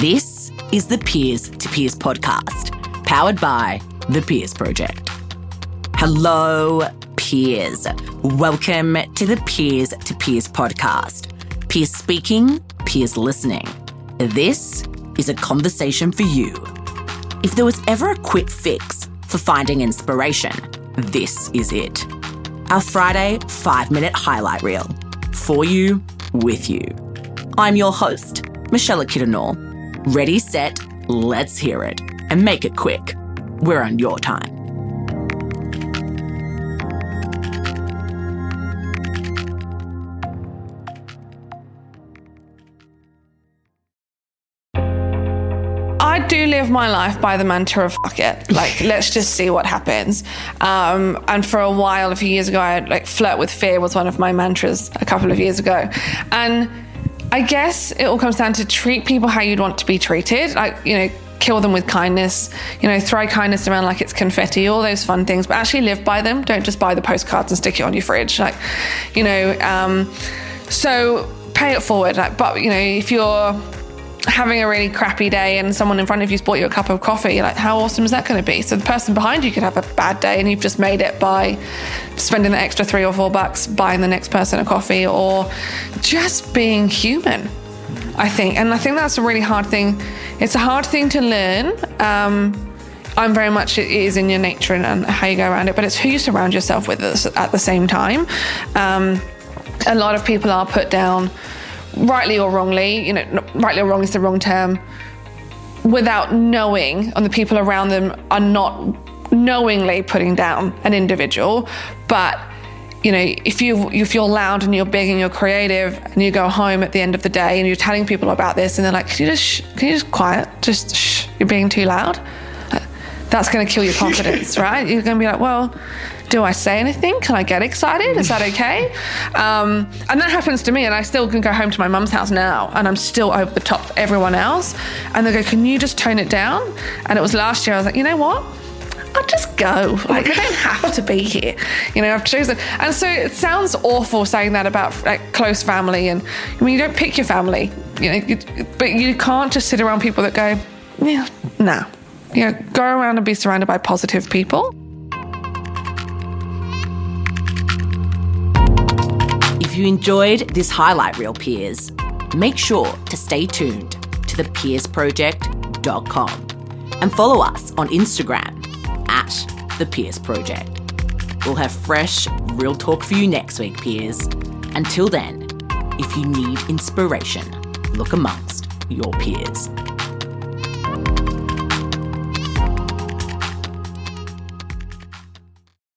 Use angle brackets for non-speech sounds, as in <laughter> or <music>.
This is the Peers to Peers podcast, powered by the Peers Project. Hello, peers. Welcome to the Peers to Peers podcast. Peers speaking, peers listening. This is a conversation for you. If there was ever a quick fix for finding inspiration, this is it. Our Friday five minute highlight reel for you, with you. I'm your host, Michelle Kidanor. Ready, set, let's hear it. And make it quick. We're on your time. I do live my life by the mantra of fuck it. Like, <laughs> let's just see what happens. Um, and for a while, a few years ago, I had, like flirt with fear was one of my mantras a couple of years ago. And I guess it all comes down to treat people how you'd want to be treated. Like, you know, kill them with kindness, you know, throw kindness around like it's confetti, all those fun things, but actually live by them. Don't just buy the postcards and stick it on your fridge. Like, you know, um, so pay it forward. Like, but, you know, if you're, having a really crappy day and someone in front of you's bought you a cup of coffee, you're like how awesome is that going to be? So the person behind you could have a bad day and you've just made it by spending the extra three or four bucks buying the next person a coffee or just being human. I think, and I think that's a really hard thing. It's a hard thing to learn. Um, I'm very much it is in your nature and, and, how you go around it, but it's who you surround yourself with at the same time. Um, a lot of people are put down rightly or wrongly, you know, rightly or wrong is the wrong term, without knowing, and the people around them are not knowingly putting down an individual, but you know, if you if you're loud and you're big and you're creative and you go home at the end of the day and you're telling people about this and they're like, can you just sh- can you just quiet? Just shh, you're being too loud. That's going to kill your <laughs> confidence, right? You're going to be like, well, do I say anything? Can I get excited? Is that okay? Um, and that happens to me, and I still can go home to my mum's house now, and I'm still over the top for everyone else. And they go, Can you just tone it down? And it was last year, I was like, You know what? I'll just go. Like, I don't have to be here. You know, I've chosen. And so it sounds awful saying that about like close family. And I mean, you don't pick your family, you know, you, but you can't just sit around people that go, yeah, nah. You know, go around and be surrounded by positive people. You enjoyed this highlight reel, peers, make sure to stay tuned to thepeersproject.com and follow us on Instagram at the Project. We'll have fresh, real talk for you next week, peers. Until then, if you need inspiration, look amongst your peers.